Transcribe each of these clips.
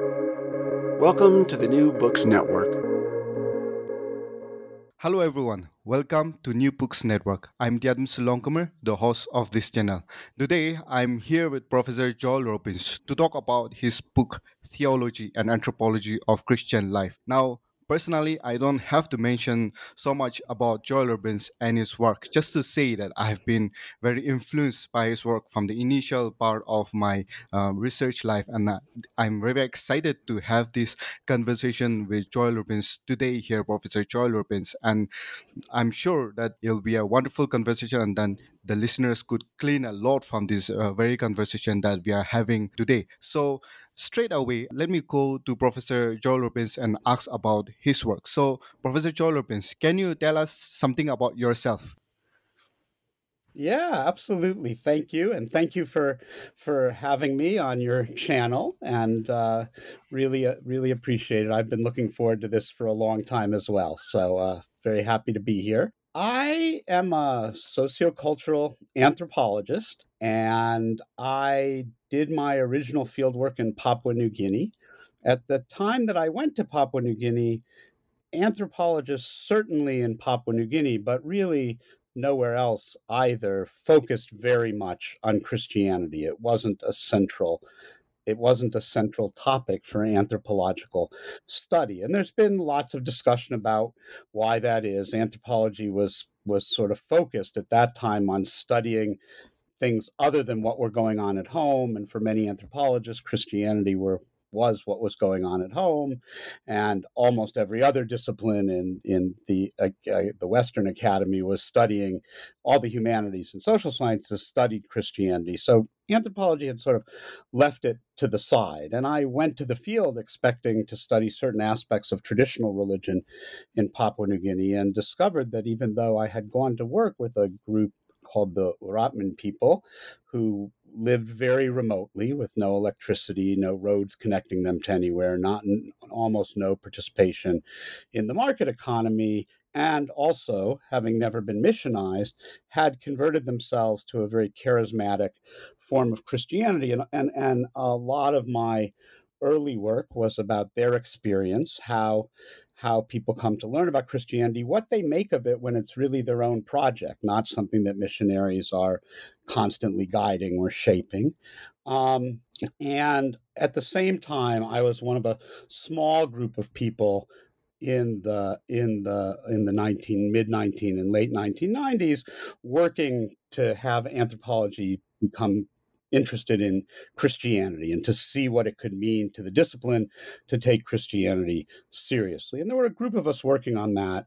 Welcome to the New Books Network. Hello, everyone. Welcome to New Books Network. I'm Diadm Sulongkamer, the host of this channel. Today, I'm here with Professor Joel Robbins to talk about his book, Theology and Anthropology of Christian Life. Now, Personally, I don't have to mention so much about Joel Robbins and his work, just to say that I have been very influenced by his work from the initial part of my uh, research life. And uh, I'm very excited to have this conversation with Joel Robbins today here, Professor Joel Robbins. And I'm sure that it'll be a wonderful conversation and then the listeners could glean a lot from this uh, very conversation that we are having today. So, straight away, let me go to Professor Joel Robbins and ask about his work. So, Professor Joel Robbins, can you tell us something about yourself? Yeah, absolutely. Thank you, and thank you for for having me on your channel, and uh, really, uh, really appreciate it. I've been looking forward to this for a long time as well. So, uh, very happy to be here. I am a sociocultural anthropologist, and I did my original fieldwork in Papua New Guinea. At the time that I went to Papua New Guinea, anthropologists, certainly in Papua New Guinea, but really nowhere else either, focused very much on Christianity. It wasn't a central it wasn't a central topic for anthropological study and there's been lots of discussion about why that is. Anthropology was was sort of focused at that time on studying things other than what were going on at home and for many anthropologists christianity were was what was going on at home, and almost every other discipline in in the uh, uh, the Western Academy was studying all the humanities and social sciences studied Christianity. So anthropology had sort of left it to the side, and I went to the field expecting to study certain aspects of traditional religion in Papua New Guinea, and discovered that even though I had gone to work with a group called the Urapmin people, who lived very remotely with no electricity, no roads connecting them to anywhere, not almost no participation in the market economy, and also, having never been missionized, had converted themselves to a very charismatic form of Christianity. And, and, and a lot of my early work was about their experience, how how people come to learn about Christianity, what they make of it when it's really their own project, not something that missionaries are constantly guiding or shaping. Um, and at the same time, I was one of a small group of people in the in the in the 19 mid 19 and late 1990s working to have anthropology become interested in Christianity and to see what it could mean to the discipline to take Christianity seriously. And there were a group of us working on that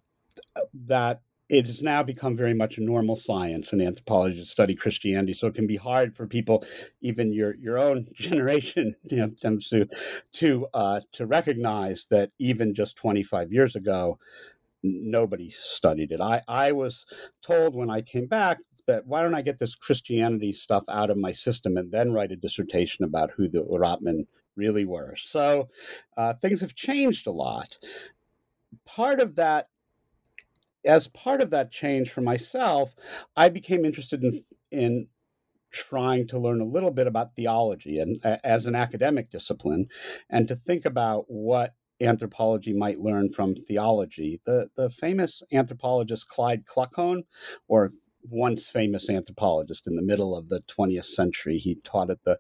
uh, that it has now become very much a normal science in anthropology to study Christianity. So it can be hard for people, even your your own generation, to to uh, to recognize that even just 25 years ago, nobody studied it. I I was told when I came back that why don't I get this Christianity stuff out of my system and then write a dissertation about who the Urapmin really were. So uh, things have changed a lot. Part of that, as part of that change for myself, I became interested in in trying to learn a little bit about theology and uh, as an academic discipline and to think about what anthropology might learn from theology. The the famous anthropologist Clyde Kluckhohn, or once famous anthropologist in the middle of the 20th century. He taught at the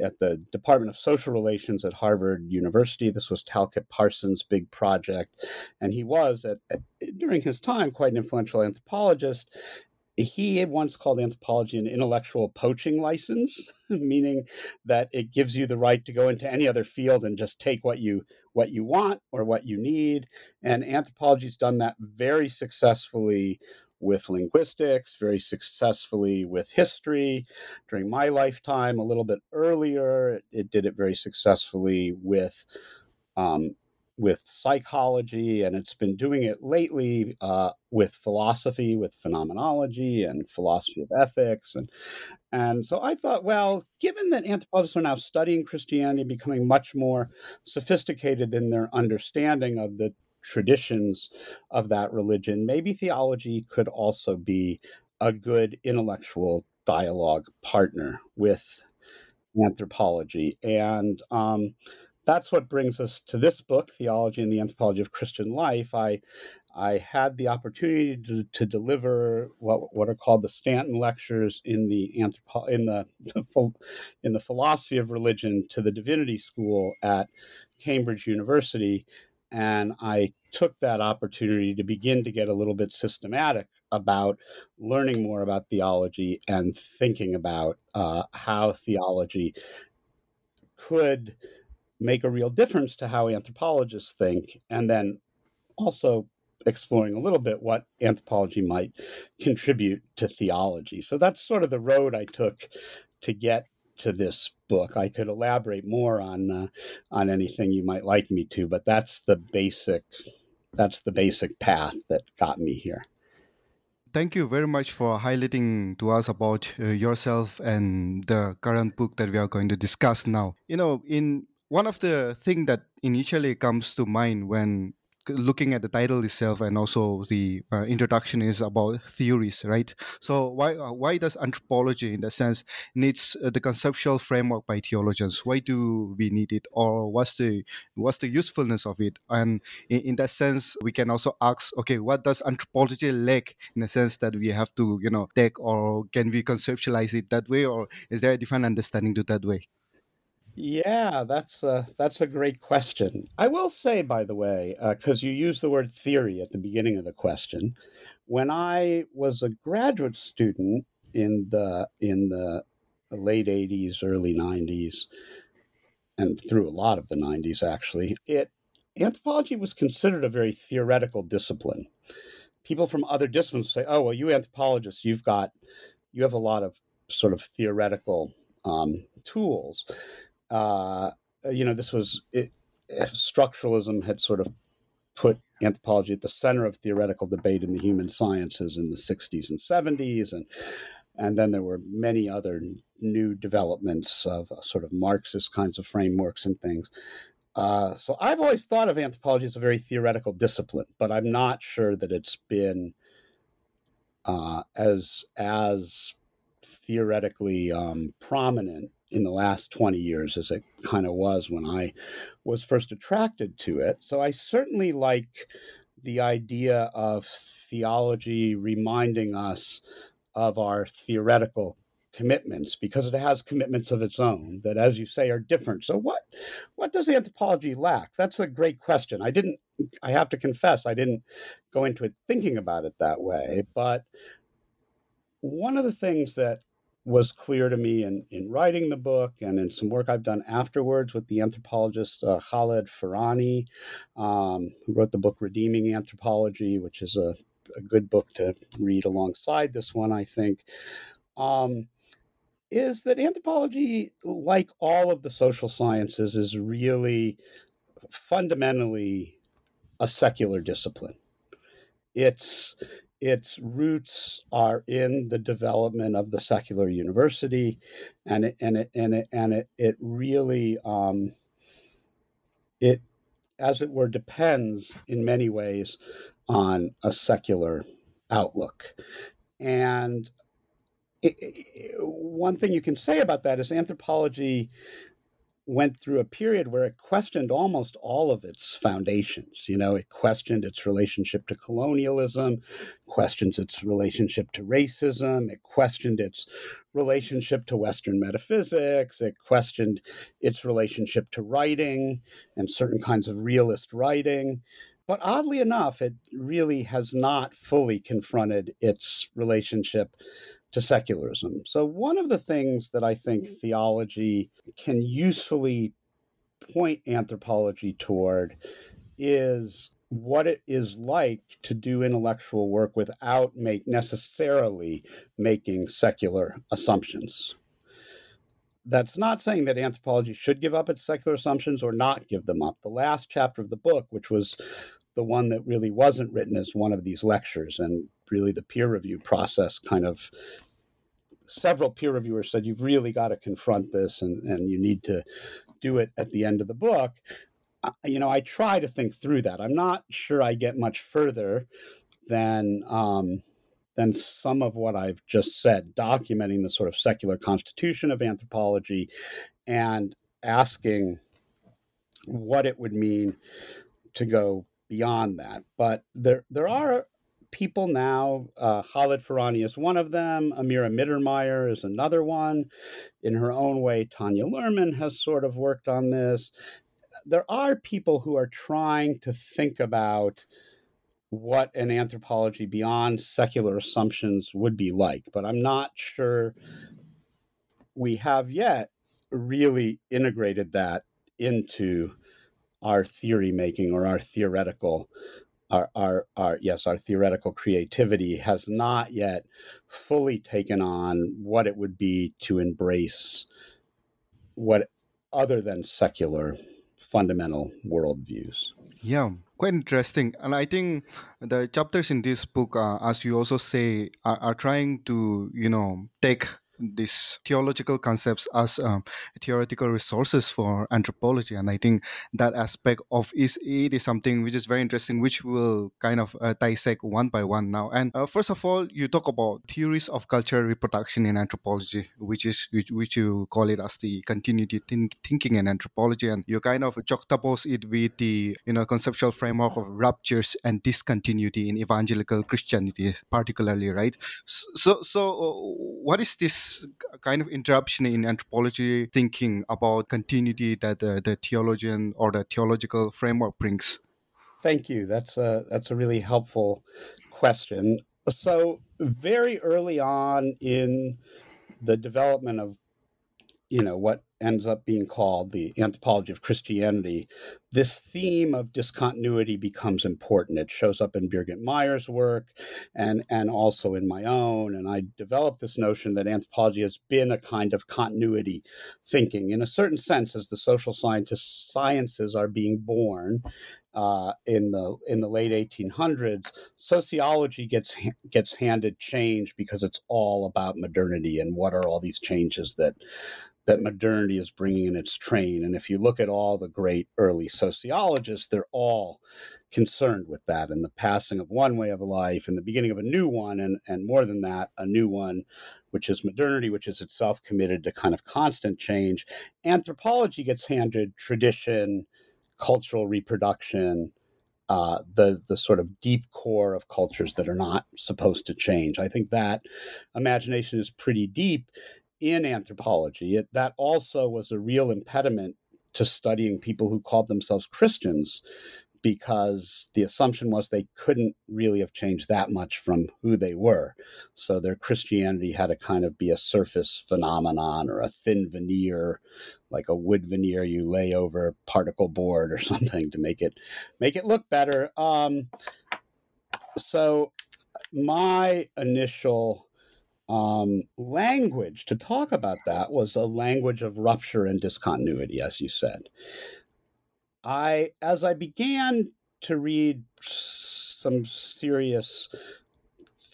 at the Department of Social Relations at Harvard University. This was Talcott Parsons' big project, and he was at, at during his time quite an influential anthropologist. He once called anthropology an intellectual poaching license, meaning that it gives you the right to go into any other field and just take what you what you want or what you need. And anthropology's done that very successfully with linguistics, very successfully with history during my lifetime. A little bit earlier, it did it very successfully with um, with psychology, and it's been doing it lately uh, with philosophy, with phenomenology, and philosophy of ethics, and and so I thought, well, given that anthropologists are now studying Christianity, becoming much more sophisticated in their understanding of the traditions of that religion, maybe theology could also be a good intellectual dialogue partner with anthropology. And um, that's what brings us to this book, Theology and the Anthropology of Christian Life. I I had the opportunity to, to deliver what, what are called the Stanton Lectures in the anthropo- in the in the philosophy of religion to the Divinity School at Cambridge University, and I took that opportunity to begin to get a little bit systematic about learning more about theology and thinking about uh, how theology could make a real difference to how anthropologists think, and then also exploring a little bit what anthropology might contribute to theology. So that's sort of the road I took to get to this book. I could elaborate more on uh, on anything you might like me to, but that's the basic that's the basic path that got me here. Thank you very much for highlighting to us about uh, yourself and the current book that we are going to discuss now. You know, in one of the thing that initially comes to mind when looking at the title itself and also the uh, introduction is about theories right? So why uh, why does anthropology in that sense needs uh, the conceptual framework by theologians? Why do we need it? Or what's the what's the usefulness of it? And in, in that sense we can also ask okay what does anthropology lack in the sense that we have to you know take or can we conceptualize it that way? Or is there a different understanding to that way yeah, that's a, that's a great question. I will say, by the way, because uh, you used the word theory at the beginning of the question, when I was a graduate student in the in the late '80s, early '90s, and through a lot of the '90s, actually, it anthropology was considered a very theoretical discipline. People from other disciplines say, "Oh, well, you anthropologists, you've got you have a lot of sort of theoretical um, tools." Uh, you know, this was it, structuralism had sort of put anthropology at the center of theoretical debate in the human sciences in the 60s and 70s and and then there were many other new developments of uh, sort of marxist kinds of frameworks and things. Uh, so i've always thought of anthropology as a very theoretical discipline but i'm not sure that it's been uh, as as theoretically um, prominent in the last 20 years as it kind of was when I was first attracted to it. So I certainly like the idea of theology reminding us of our theoretical commitments because it has commitments of its own that as you say are different. So what what does anthropology lack? That's a great question. I didn't i have to confess i didn't go into it thinking about it that way but one of the things that was clear to me in, in writing the book and in some work I've done afterwards with the anthropologist uh, Khaled Furani, um, who wrote the book Redeeming Anthropology, which is a, a, good book to read alongside this one, I think. Um, is that anthropology, like all of the social sciences, is really fundamentally a secular discipline. It's its roots are in the development of the secular university, and it and it and it and it, it really um, it as it were depends in many ways on a secular outlook, and it, it, one thing you can say about that is anthropology went through a period where it questioned almost all of its foundations. You know, it questioned its relationship to colonialism, questions its relationship to racism, it questioned its relationship to Western metaphysics, it questioned its relationship to writing and certain kinds of realist writing. But oddly enough, it really has not fully confronted its relationship to secularism. So, one of the things that I think mm. theology can usefully point anthropology toward is what it is like to do intellectual work without make necessarily making secular assumptions. That's not saying that anthropology should give up its secular assumptions or not give them up. The last chapter of the book, which was the one that really wasn't written as one of these lectures and really the peer review process kind of several peer reviewers said you've really got to confront this and, and you need to do it at the end of the book you know i try to think through that i'm not sure i get much further than um, than some of what i've just said documenting the sort of secular constitution of anthropology and asking what it would mean to go beyond that. But there there are people now. Uh, Khaled Furani is one of them. Amira Mittermaier is another one. In her own way, Tanya Luhrmann has sort of worked on this. There are people who are trying to think about what an anthropology beyond secular assumptions would be like, but I'm not sure we have yet really integrated that into our theory making or our theoretical our, our, our yes our theoretical creativity has not yet fully taken on what it would be to embrace what other than secular fundamental worldviews. Yeah quite interesting. And i think the chapters in this book uh, as you also say are, are trying to you know take these theological concepts as um, theoretical resources for anthropology. And i think that aspect of is it is something which is very interesting which we'll kind of uh, dissect one by one now. And uh, first of all you talk about theories of cultural reproduction in anthropology which is which, which you call it as the continuity think, thinking in anthropology. And you kind of juxtapose it with the you know conceptual framework of ruptures and discontinuity in evangelical christianity particularly right? So so uh, what is this kind of interruption in anthropology thinking about continuity that the, the theologian or the theological framework brings? Thank you. That's a that's a really helpful question. So very early on in the development of you know what ends up being called the anthropology of Christianity, this theme of discontinuity becomes important. It shows up in Birgit Meyer's work and, and also in my own. And I developed this notion that anthropology has been a kind of continuity thinking. In a certain sense, as the social scientists, sciences are being born uh, in the in the late 1800s, sociology gets gets handed change because it's all about modernity and what are all these changes that that modernity is bringing in its train. And if you look at all the great early sociologists, they're all concerned with that and the passing of one way of life and the beginning of a new one, and, and more than that, a new one, which is modernity, which is itself committed to kind of constant change. Anthropology gets handed tradition, cultural reproduction, uh, the the sort of deep core of cultures that are not supposed to change. I think that imagination is pretty deep, in anthropology. It, that also was a real impediment to studying people who called themselves Christians because the assumption was they couldn't really have changed that much from who they were. So their Christianity had to kind of be a surface phenomenon or a thin veneer, like a wood veneer you lay over particle board or something to make it make it look better. Um, so my initial um, language to talk about that was a language of rupture and discontinuity, as you said. I, as I began to read some serious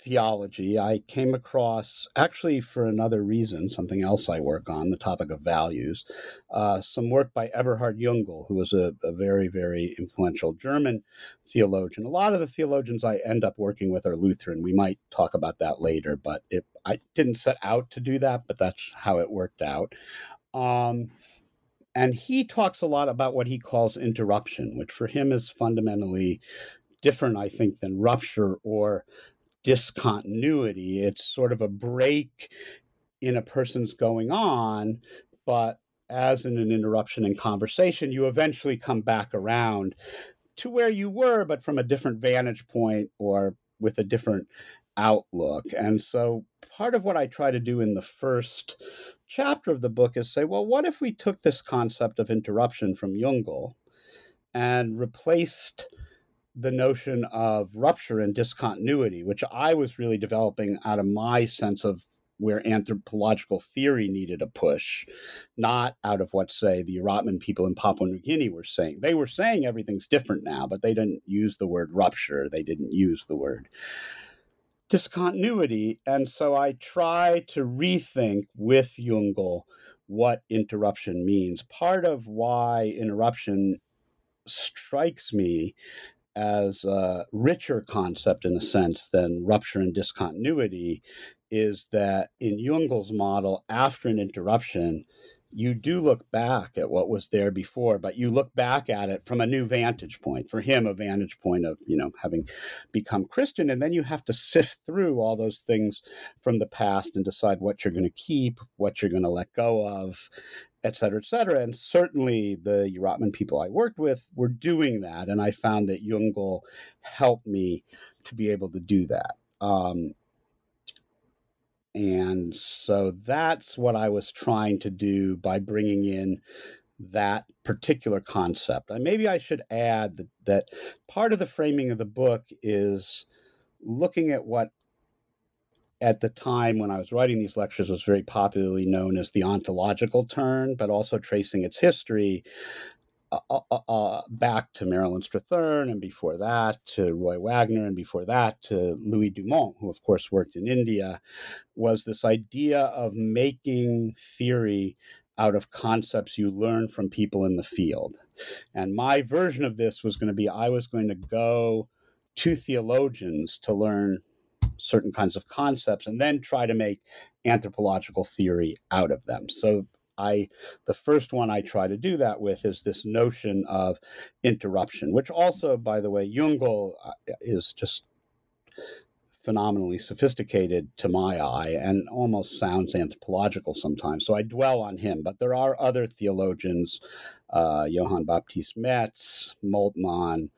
theology, I came across, actually for another reason, something else I work on, the topic of values, uh, some work by Eberhard Jüngel, who was a, a, very, very influential German theologian. A lot of the theologians I end up working with are Lutheran. We might talk about that later, but it, I didn't set out to do that, but that's how it worked out. Um, and he talks a lot about what he calls interruption, which for him is fundamentally different, I think, than rupture or discontinuity. It's sort of a break in a person's going on, but as in an interruption in conversation, you eventually come back around to where you were, but from a different vantage point or with a different outlook. And so part of what I try to do in the first chapter of the book is say, well, what if we took this concept of interruption from Jüngel and replaced the notion of rupture and discontinuity, which I was really developing out of my sense of where anthropological theory needed a push, not out of what, say, the Urapmin people in Papua New Guinea were saying. They were saying everything's different now, but they didn't use the word rupture. They didn't use the word discontinuity. And so I try to rethink with Jüngel what interruption means. Part of why interruption strikes me as a richer concept in a sense than rupture and discontinuity is that in Jüngel's model, after an interruption you do look back at what was there before, but you look back at it from a new vantage point. For him, a vantage point of, you know, having become Christian. And then you have to sift through all those things from the past and decide what you're going to keep, what you're going to let go of, et cetera, et cetera. And certainly the Urapmin people I worked with were doing that. And I found that Jüngel helped me to be able to do that. Um, and so that's what I was trying to do by bringing in that particular concept. Maybe I should add that, that part of the framing of the book is looking at what at the time when I was writing these lectures was very popularly known as the ontological turn, but also tracing its history uh, uh, uh, uh, back to Marilyn Strathern, and before that to Roy Wagner, and before that to Louis Dumont, who of course worked in India, was this idea of making theory out of concepts you learn from people in the field. And my version of this was going to be I was going to go to theologians to learn certain kinds of concepts and then try to make anthropological theory out of them. So I the first one I try to do that with is this notion of interruption, which also, by the way, Jüngel uh, is just phenomenally sophisticated to my eye and almost sounds anthropological sometimes. So I dwell on him, but there are other theologians, uh, Johann Baptist Metz, Moltmann,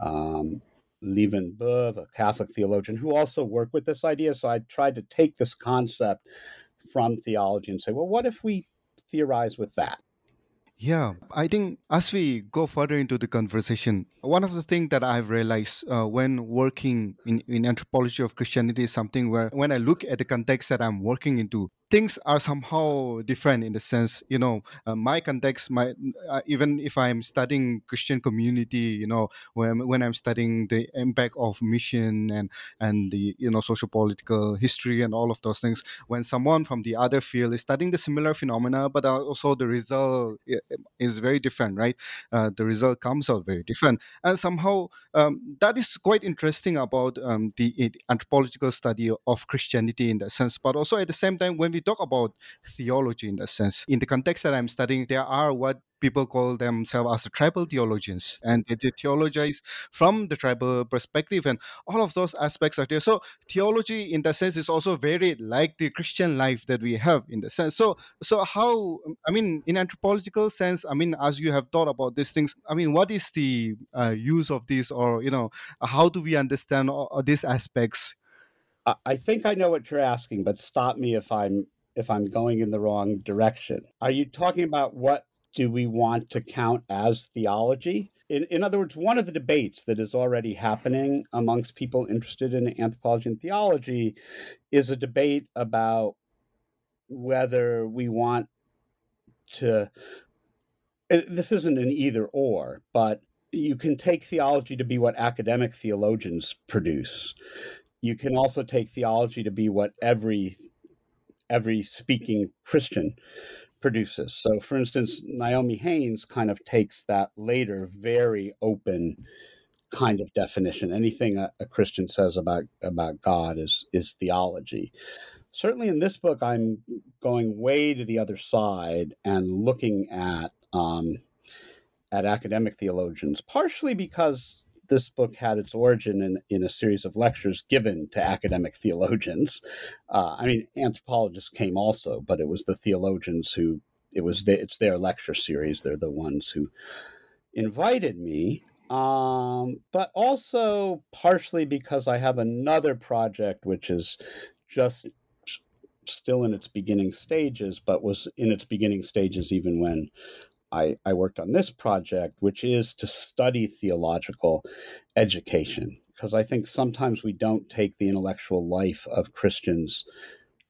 um, Lieven Boeve, a Catholic theologian, who also work with this idea. So I tried to take this concept from theology and say, well, what if we theorize with that? Yeah, I think as we go further into the conversation, one of the things that I've realized uh, when working in, in anthropology of Christianity is something where when I look at the context that I'm working into, things are somehow different in the sense you know uh, my context my uh, even if i'm studying christian community you know when, when i'm studying the impact of mission and and the you know social political history and all of those things when someone from the other field is studying the similar phenomena but also the result is very different right? Uh, the result comes out very different. And somehow um, that is quite interesting about um, the anthropological study of christianity in that sense but also at the same time when we talk about theology in that sense, in the context that I'm studying, there are what people call themselves as tribal theologians and they, they theologize from the tribal perspective and all of those aspects are there. So theology in that sense is also very like the christian life that we have in the sense. So so how i mean in anthropological sense i mean as you have thought about these things i mean what is the uh, use of this or you know how do we understand all, all these aspects I think I know what you're asking, but stop me if I'm if I'm going in the wrong direction. Are you talking about what do we want to count as theology? In, in other words, one of the debates that is already happening amongst people interested in anthropology and theology is a debate about whether we want to. This isn't an either or, but you can take theology to be what academic theologians produce. You can also take theology to be what every every speaking Christian produces. So, for instance, Naomi Haynes kind of takes that later, very open kind of definition. Anything a, a, Christian says about about God is is theology. Certainly, in this book, I'm going way to the other side and looking at um, at academic theologians, partially because this book had its origin in, in a series of lectures given to academic theologians. Uh, I mean, anthropologists came also, but it was the theologians who it was the, it's their lecture series. They're the ones who invited me. Um, but also partially because I have another project which is just still in its beginning stages, but was in its beginning stages even when I, I worked on this project, which is to study theological education. Because I think sometimes we don't take the intellectual life of Christians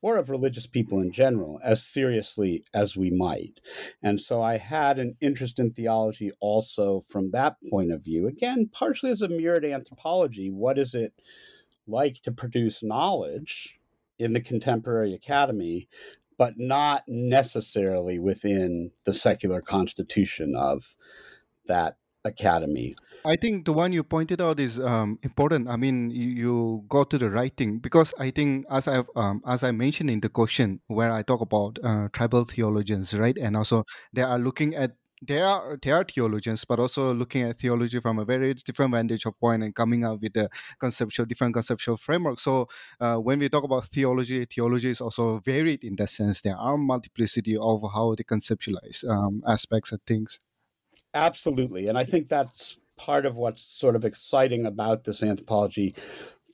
or of religious people in general as seriously as we might. And so I had an interest in theology also from that point of view. Again, partially as a mirror to anthropology. What is it like to produce knowledge in the contemporary academy but not necessarily within the secular constitution of that academy. I think the one you pointed out is um, important. I mean, you, you go to the right thing because I think, as I um, as I mentioned in the question where I talk about uh, tribal theologians, right, and also they are looking at they are they are theologians, but also looking at theology from a very different vantage of point and coming up with a conceptual different conceptual framework. So uh, when we talk about theology, theology is also varied in that sense. There are multiplicity of how they conceptualize um, aspects and things. Absolutely, and I think that's part of what's sort of exciting about this anthropology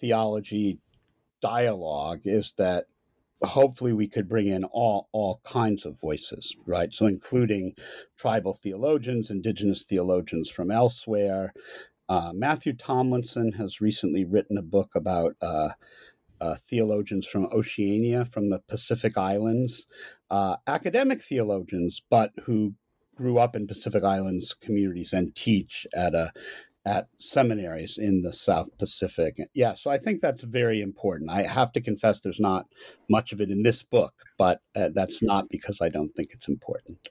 theology dialogue is that hopefully we could bring in all all kinds of voices right? So including tribal theologians indigenous theologians from elsewhere. Uh, matthew tomlinson has recently written a book about uh, uh, theologians from oceania from the pacific islands. Uh, academic theologians but who grew up in Pacific Islands communities and teach at a at seminaries in the South Pacific. Yeah, so I think that's very important. I have to confess there's not much of it in this book, but uh, that's not because I don't think it's important.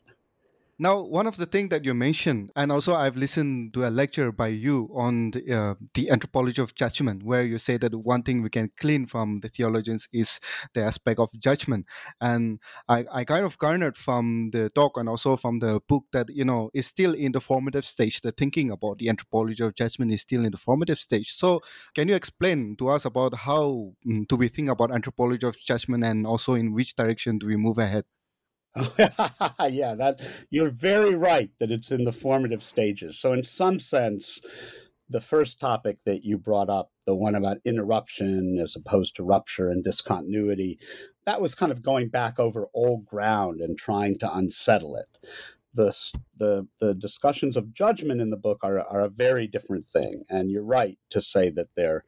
Now, one of the things that you mentioned, and also I've listened to a lecture by you on the, uh, the, anthropology of judgment, where you say that one thing we can clean from the theologians is the aspect of judgment. And I, I kind of garnered from the talk and also from the book that, you know, is still in the formative stage. The thinking about the anthropology of judgment is still in the formative stage. So, can you explain to us about how um, do we think about anthropology of judgment and also in which direction do we move ahead? yeah, that you're very right that it's in the formative stages. So in some sense, the first topic that you brought up, the one about interruption as opposed to rupture and discontinuity, that was kind of going back over old ground and trying to unsettle it. The, the, the discussions of judgment in the book are, are a very different thing. And you're right to say that they're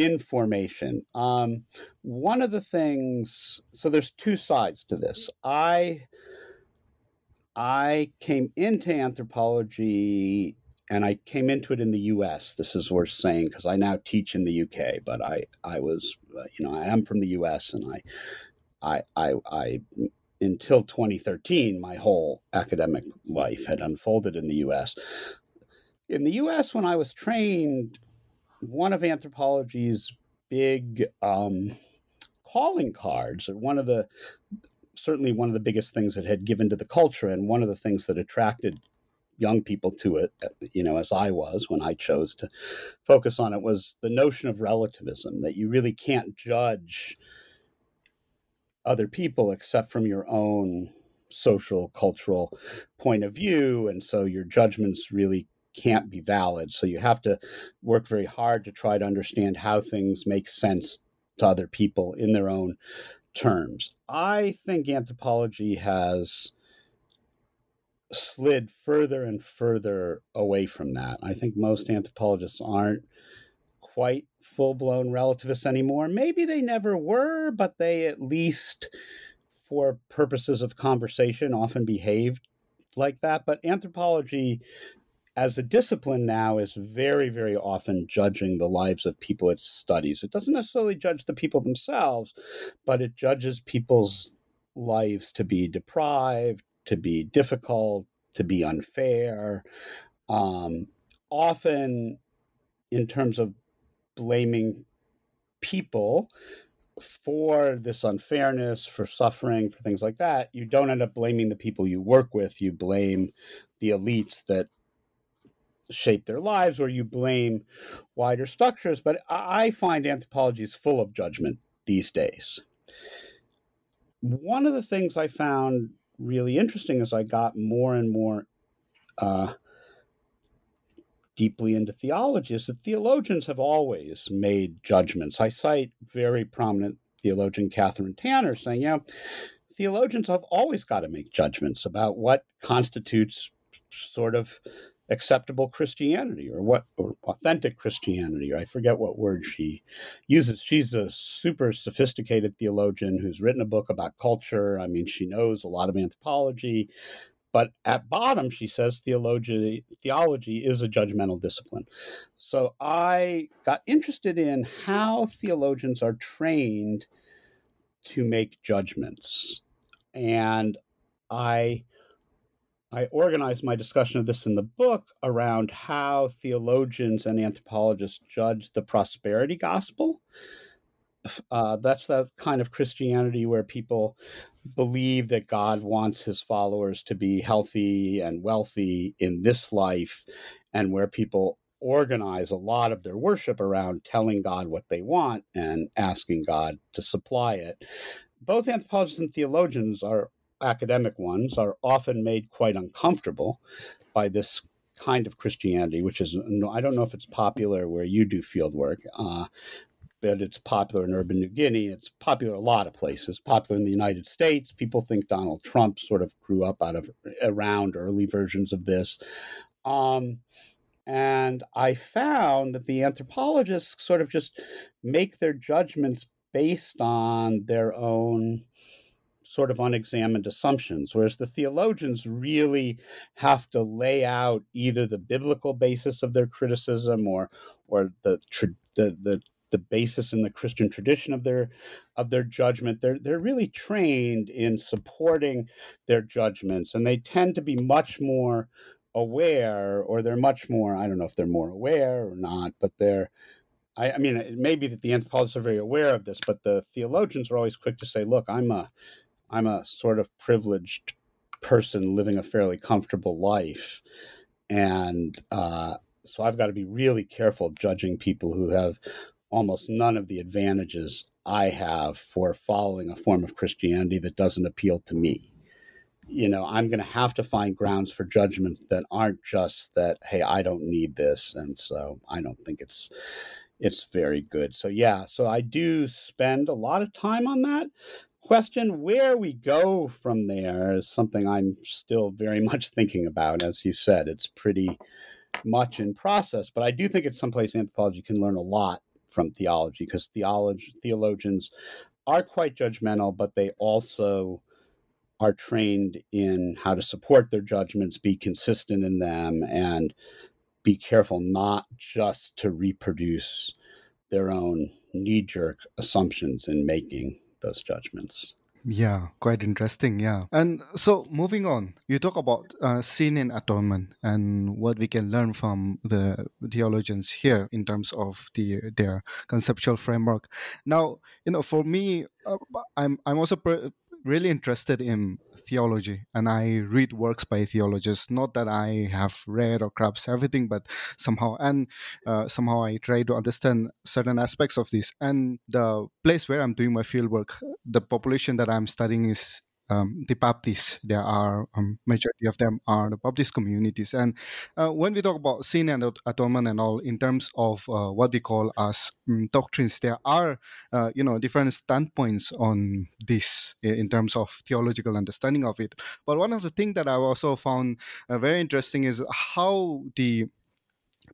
information. Um, one of the things, so there's two sides to this. I I came into anthropology and I came into it in the U.S. This is worth saying because I now teach in the U.K., but I I was uh, you know I am from the U.S. and I I I, I until 2013 my whole academic life had unfolded in the U.S. In the U.S., when I was trained, one of anthropology's big um, calling cards, or one of the certainly one of the biggest things that had given to the culture, and one of the things that attracted young people to it, you know, as I was when I chose to focus on it, was the notion of relativism that you really can't judge other people except from your own social cultural point of view and so your judgments really can't be valid. So you have to work very hard to try to understand how things make sense to other people in their own terms. I think anthropology has slid further and further away from that. I think most anthropologists aren't quite full blown relativists anymore. Maybe they never were, but they at least, for purposes of conversation, often behaved like that. But anthropology as a discipline now is very, very often judging the lives of people it studies. It doesn't necessarily judge the people themselves, but it judges people's lives to be deprived, to be difficult, to be unfair. Um, often, in terms of blaming people for this unfairness, for suffering, for things like that, you don't end up blaming the people you work with. You blame the elites that shape their lives or you blame wider structures. But I find anthropology is full of judgment these days. One of the things I found really interesting as I got more and more uh, deeply into theology is that theologians have always made judgments. I cite very prominent theologian Kathryn Tanner saying, you know, theologians have always got to make judgments about what constitutes sort of acceptable Christianity or what or authentic Christianity, or I forget what word she uses. She's a super sophisticated theologian who's written a book about culture. I mean, she knows a lot of anthropology, but at bottom, she says theology theology is a judgmental discipline. So I got interested in how theologians are trained to make judgments. And I I organized my discussion of this in the book around how theologians and anthropologists judge the prosperity gospel. Uh, that's the kind of Christianity where people believe that God wants his followers to be healthy and wealthy in this life, and where people organize a lot of their worship around telling God what they want and asking God to supply it. Both anthropologists and theologians are academic ones are often made quite uncomfortable by this kind of Christianity, which is I don't know if it's popular where you do field work, uh, but it's popular in urban New Guinea. It's popular a lot of places. Popular in the United States. People think Donald Trump sort of grew up out of around early versions of this. Um, and I found that the anthropologists sort of just make their judgments based on their own sort of unexamined assumptions, whereas the theologians really have to lay out either the biblical basis of their criticism or or the the the the basis in the Christian tradition of their of their judgment. They're they're really trained in supporting their judgments, and they tend to be much more aware, or they're much more. I don't know if they're more aware or not, but they're. I, I mean, it may be that the anthropologists are very aware of this, but the theologians are always quick to say, "Look, I'm a I'm a sort of privileged person living a fairly comfortable life. And uh, so I've got to be really careful judging people who have almost none of the advantages I have for following a form of Christianity that doesn't appeal to me. You know, I'm going to have to find grounds for judgment that aren't just that, hey, I don't need this. And so I don't think it's it's very good. So yeah, so I do spend a lot of time on that question where we go from there is something I'm still very much thinking about. As you said, it's pretty much in process, but I do think it's someplace anthropology can learn a lot from theology because theology theologians are quite judgmental, but they also are trained in how to support their judgments, be consistent in them, and be careful not just to reproduce their own knee jerk assumptions in making those judgments. Yeah, quite interesting. Yeah. And so moving on, you talk about uh, sin and atonement and what we can learn from the theologians here in terms of the their conceptual framework. Now, you know, for me, uh, I'm I'm also per- really interested in theology and I read works by theologians. Not that I have read or grasped everything, but somehow and uh, somehow I try to understand certain aspects of this. And the place where I'm doing my field work, the population that I'm studying is um, the Baptists. There are um, majority of them are the Baptist communities. And uh, when we talk about sin and atonement and all, in terms of uh, what we call as um, doctrines, there are uh, you know different standpoints on this in terms of theological understanding of it. But one of the things that I also found uh, very interesting is how the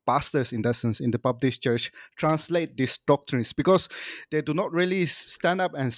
pastors in that sense in the Baptist church translate these doctrines because they do not really stand up and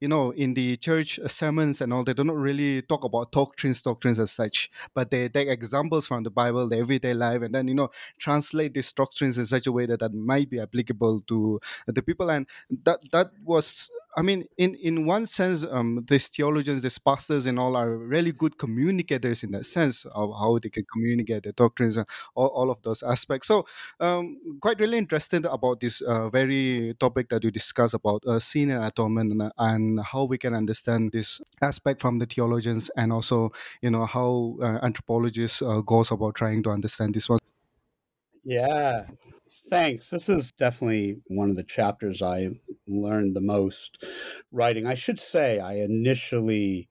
you know in the church sermons and all they do not really talk about doctrines doctrines as such but they take examples from the bible the everyday life and then you know translate these doctrines in such a way that that might be applicable to the people and that that was I mean, in, in one sense, um, these theologians, these pastors, and all are really good communicators in that sense of how they can communicate the doctrines and all, all of those aspects. So, um, quite really interested about this uh, very topic that you discuss about uh, sin and atonement and, and, how we can understand this aspect from the theologians, and also, you know, how uh, anthropologists uh, goes about trying to understand this one. Yeah, Thanks. This is definitely one of the chapters I learned the most writing. I should say, I initially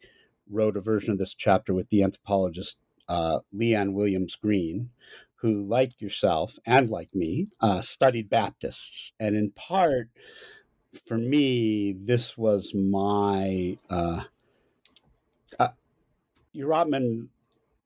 wrote a version of this chapter with the anthropologist uh, Leanne Williams Green, who, like yourself and like me, uh, studied Baptists. And in part, for me, this was my. Uh, uh,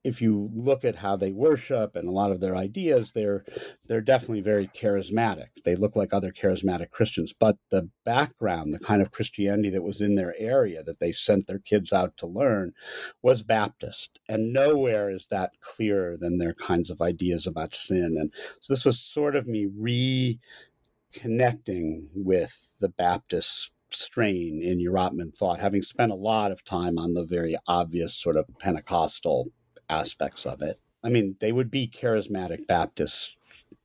if you look at how they worship and a lot of their ideas, they're they're definitely very charismatic. They look like other charismatic Christians, but the background, the kind of Christianity that was in their area that they sent their kids out to learn, was Baptist, and nowhere is that clearer than their kinds of ideas about sin. And so this was sort of me reconnecting with the Baptist strain in Rotman thought, having spent a lot of time on the very obvious sort of Pentecostal aspects of it. I mean, they would be charismatic Baptists,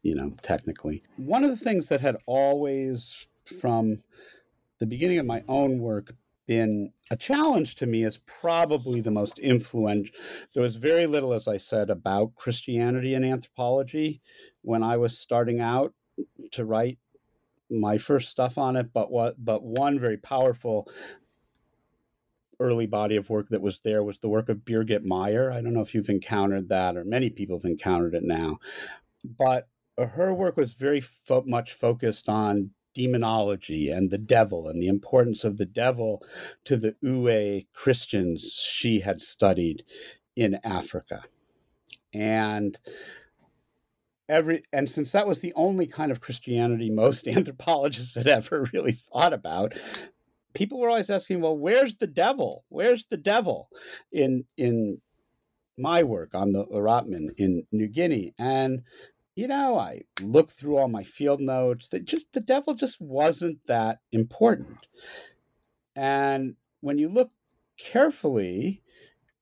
you know, technically. One of the things that had always, from the beginning of my own work, been a challenge to me is probably the most influential. There was very little, as I said, about Christianity and anthropology when I was starting out to write my first stuff on it, but what but one very powerful early body of work that was there was the work of Birgit Meyer. I don't know if you've encountered that, or many people have encountered it now, but her work was very fo- much focused on demonology and the devil and the importance of the devil to the Ewe Christians she had studied in Africa. And every and since that was the only kind of Christianity most anthropologists had ever really thought about, people were always asking, well, where's the devil? Where's the devil in in my work on the Urapmin in New Guinea? And you know, I looked through all my field notes. That just the devil just wasn't that important. And when you look carefully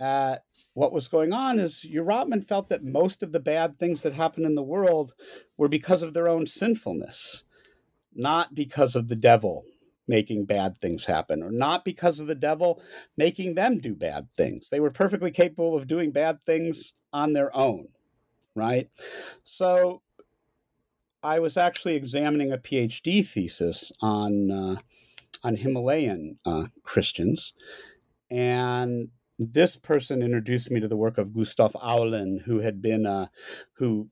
at what was going on is Urapmin felt that most of the bad things that happened in the world were because of their own sinfulness, not because of the devil making bad things happen, or not because of the devil making them do bad things. They were perfectly capable of doing bad things on their own right? So I was actually examining a PhD thesis on uh, on Himalayan uh, Christians, and this person introduced me to the work of Gustav Aulén, who had been uh, who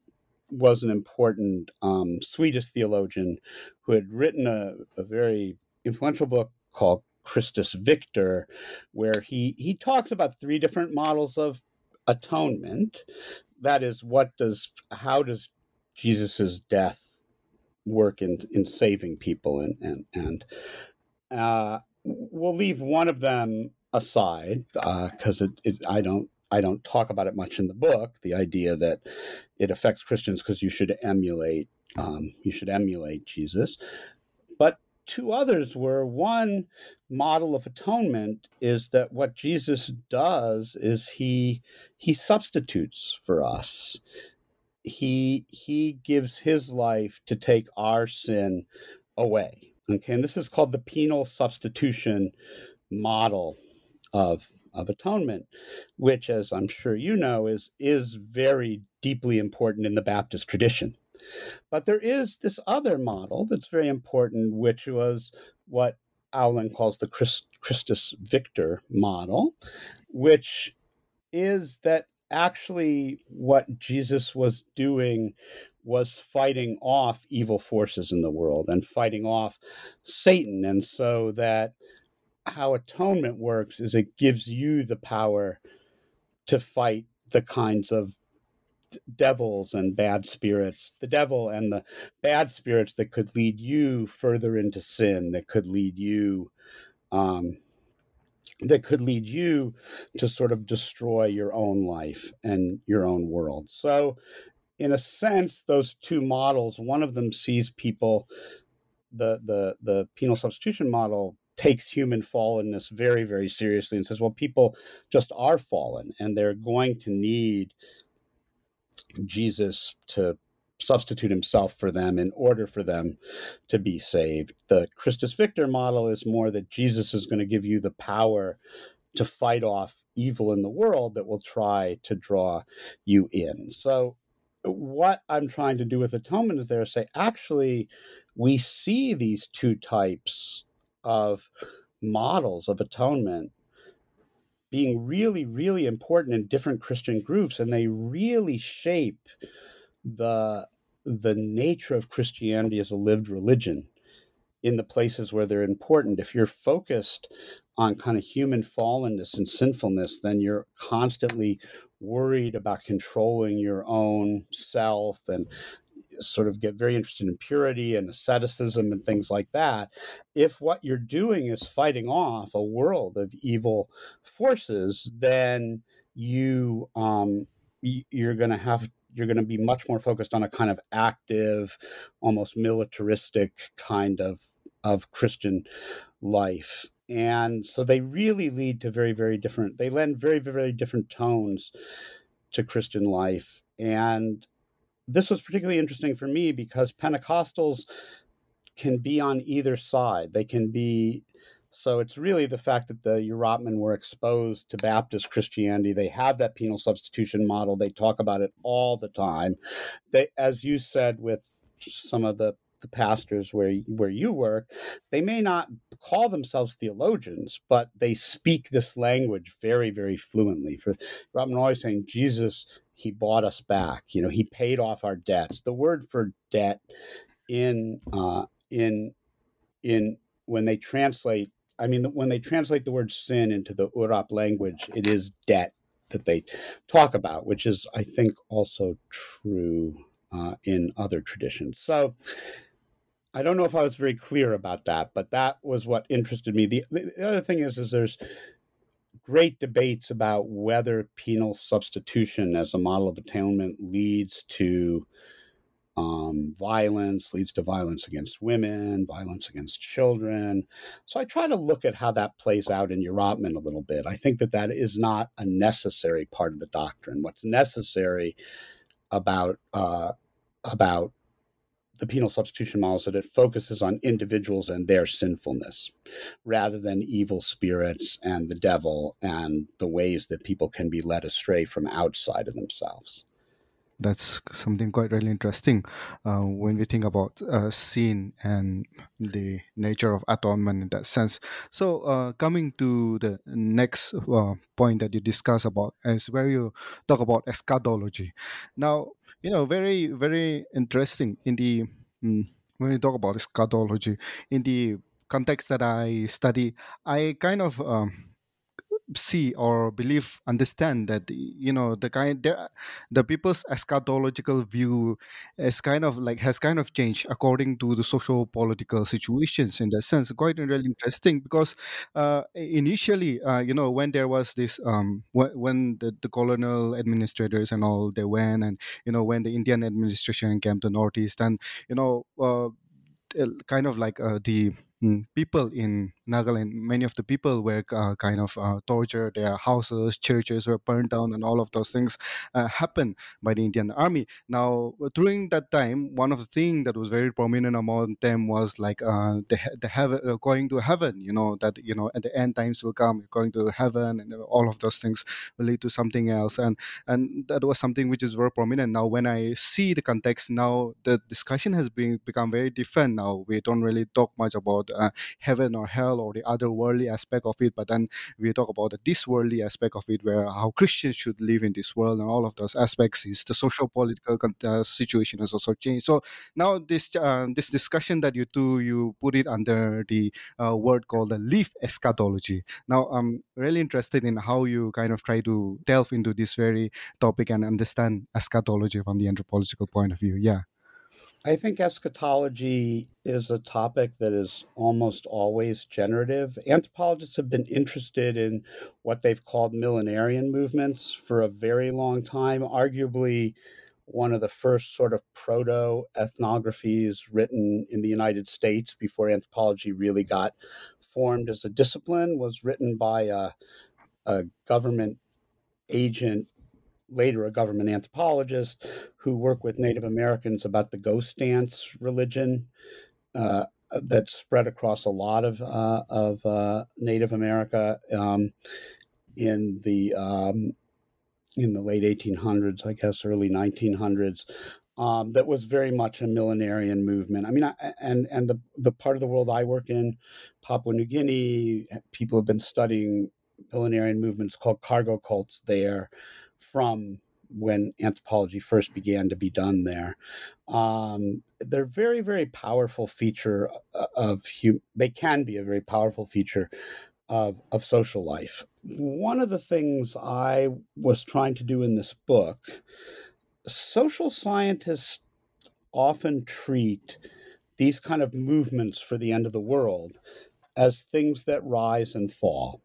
was an important um, Swedish theologian who had written a, a very influential book called Christus Victor, where he he talks about three different models of atonement. That is what does how does jesus's death work in in saving people and and and uh, we'll leave one of them aside because uh, it, it, I don't I don't talk about it much in the book. The idea that it affects Christians because you should emulate um, you should emulate Jesus, but two others were one model of atonement is that what Jesus does is he he substitutes for us. He he gives his life to take our sin away. Okay, and this is called the penal substitution model of of atonement, which, as I'm sure you know, is is very deeply important in the Baptist tradition. But there is this other model that's very important, which was what Aulén calls the Christ, Christus Victor model, which is that actually what Jesus was doing was fighting off evil forces in the world and fighting off Satan. And so that how atonement works is it gives you the power to fight the kinds of devils and bad spirits, the devil and the bad spirits that could lead you further into sin, that could lead you, um, that could lead you to sort of destroy your own life and your own world. So, in a sense, those two models, one of them sees people, the the the penal substitution model takes human fallenness very very seriously and says well people just are fallen and they're going to need Jesus to substitute himself for them in order for them to be saved. The Christus Victor model is more that Jesus is going to give you the power to fight off evil in the world that will try to draw you in. So, what I'm trying to do with atonement is there say, actually, we see these two types of models of atonement being really, really important in different Christian groups, and they really shape the the nature of Christianity as a lived religion in the places where they're important. If you're focused on kind of human fallenness and sinfulness, then you're constantly worried about controlling your own self and sort of get very interested in purity and asceticism and things like that, if what you're doing is fighting off a world of evil forces, then you um, you're going to have you're going to be much more focused on a kind of active, almost militaristic kind of of Christian life. And so they really lead to very, very different, they lend very, very different tones to Christian life. And this was particularly interesting for me because Pentecostals can be on either side. They can be so it's really the fact that the Urapmin were exposed to Baptist Christianity. They have that penal substitution model. They talk about it all the time. They, as you said, with some of the the pastors where where you work, they may not call themselves theologians, but they speak this language very, very fluently. For Robin always saying, Jesus, he bought us back. You know, he paid off our debts. The word for debt in uh, in in when they translate I mean, when they translate the word sin into the Urap language, it is debt that they talk about, which is, I think, also true uh, in other traditions. So I don't know if I was very clear about that, but that was what interested me. The, the other thing is, is there's great debates about whether penal substitution as a model of atonement leads to um, violence, leads to violence against women, violence against children. So I try to look at how that plays out in Urapmin a little bit. I think that that is not a necessary part of the doctrine. What's necessary about uh, about the penal substitution model is that it focuses on individuals and their sinfulness rather than evil spirits and the devil and the ways that people can be led astray from outside of themselves that's something quite really interesting uh, when we think about uh, sin and the nature of atonement in that sense. So, uh, coming to the next uh, point that you discuss about is where you talk about eschatology. Now, you know, very very interesting in the mm, when you talk about eschatology in the context that I study, I kind of um, see or believe understand that you know the kind the, the people's eschatological view is kind of like has kind of changed according to the social political situations in that sense. Quite really interesting because uh, initially uh, you know when there was this um when, the, the colonial administrators and all they went and you know when the indian administration came to northeast and you know uh, kind of like uh, the people in Nagaland, many of the people were uh, kind of uh, tortured. Their houses, churches were burned down, and all of those things uh, happened by the Indian army. Now, during that time, one of the things that was very prominent among them was like uh, the the heaven, uh, going to heaven. You know that you know at the end times will come, going to heaven, and all of those things will lead to something else. And and that was something which is very prominent. Now, when I see the context, now the discussion has been become very different. Now we don't really talk much about uh, heaven or hell or the other worldly aspect of it, but then we talk about the this worldly aspect of it, where how Christians should live in this world and all of those aspects. Is the social political uh, situation has also changed. So now this uh, this discussion that you do, you put it under the uh, word called the live eschatology. Now I'm really interested in how you kind of try to delve into this very topic and understand eschatology from the anthropological point of view. Yeah. I think eschatology is a topic that is almost always generative. Anthropologists have been interested in what they've called millenarian movements for a very long time, arguably one of the first sort of proto ethnographies written in the United States before anthropology really got formed as a discipline was written by a, a government agent later a government anthropologist who worked with Native Americans about the ghost dance religion uh, that spread across a lot of uh, of uh, Native America um, in the um, in the late 1800s, I guess, early 1900s. Um, that was very much a millenarian movement. I mean, I, and and the the part of the world I work in, Papua New Guinea, people have been studying millenarian movements called cargo cults there from when anthropology first began to be done there. Um, they're very, very powerful feature uh, of hum- they can be a very powerful feature of, of social life. One of the things I was trying to do in this book, social scientists often treat these kind of movements for the end of the world as things that rise and fall.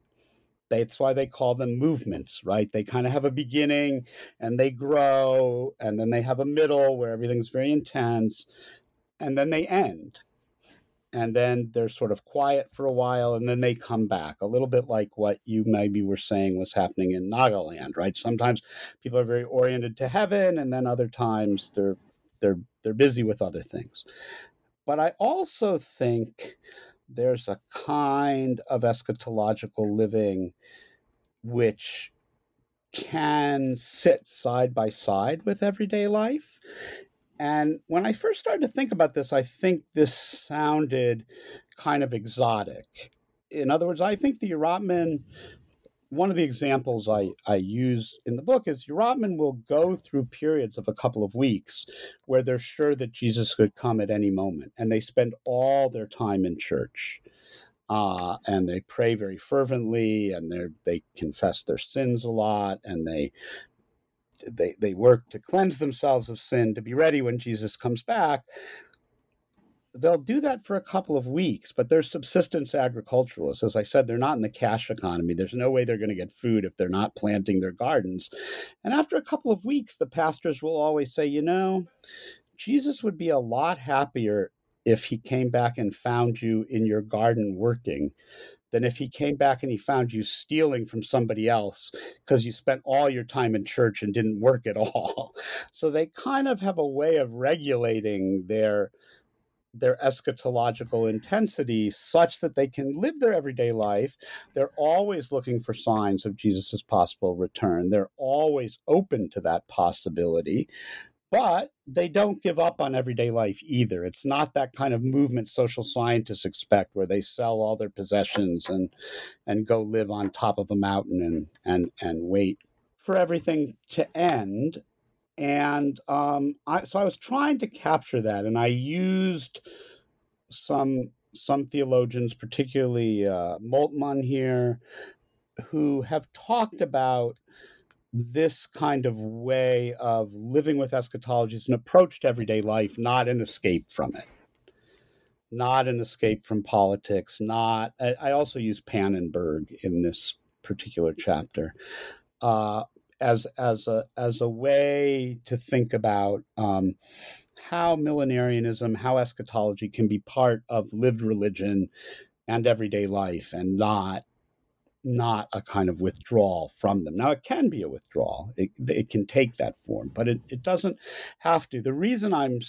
That's why they call them movements, right? They kind of have a beginning and they grow, and then they have a middle where everything's very intense, and then they end. and then they're sort of quiet for a while and then they come back a little bit like what you maybe were saying was happening in nagaland right sometimes people are very oriented to heaven and then other times they're they're they're busy with other things but i also think there's a kind of eschatological living which can sit side by side with everyday life and when I first started to think about this, I think this sounded kind of exotic. In other words, I think the Urapmin, one of the examples I, I use in the book is Urapmin will go through periods of a couple of weeks where they're sure that Jesus could come at any moment, and they spend all their time in church. Uh, and they pray very fervently, and they they confess their sins a lot, and they they, they work to cleanse themselves of sin to be ready when Jesus comes back. They'll do that for a couple of weeks, but they're subsistence agriculturalists. As I said, they're not in the cash economy. There's no way they're going to get food if they're not planting their gardens. And after a couple of weeks, the pastors will always say, you know, Jesus would be a lot happier if he came back and found you in your garden working than if he came back and he found you stealing from somebody else because you spent all your time in church and didn't work at all. So they kind of have a way of regulating their their eschatological intensity such that they can live their everyday life. They're always looking for signs of Jesus' possible return. They're always open to that possibility but they don't give up on everyday life either. It's not that kind of movement social scientists expect where they sell all their possessions and and go live on top of a mountain and and and wait for everything to end. And um, I, so I was trying to capture that, and I used some some theologians, particularly uh, Moltmann here, who have talked about this kind of way of living with eschatology as an approach to everyday life, not an escape from it. Not an escape from politics. Not. I also use Pannenberg in this particular chapter uh, as as a as a way to think about um, how millenarianism, how eschatology can be part of lived religion and everyday life, and not not a kind of withdrawal from them. Now, it can be a withdrawal, it, it can take that form, but it, it doesn't have to. The reason I'm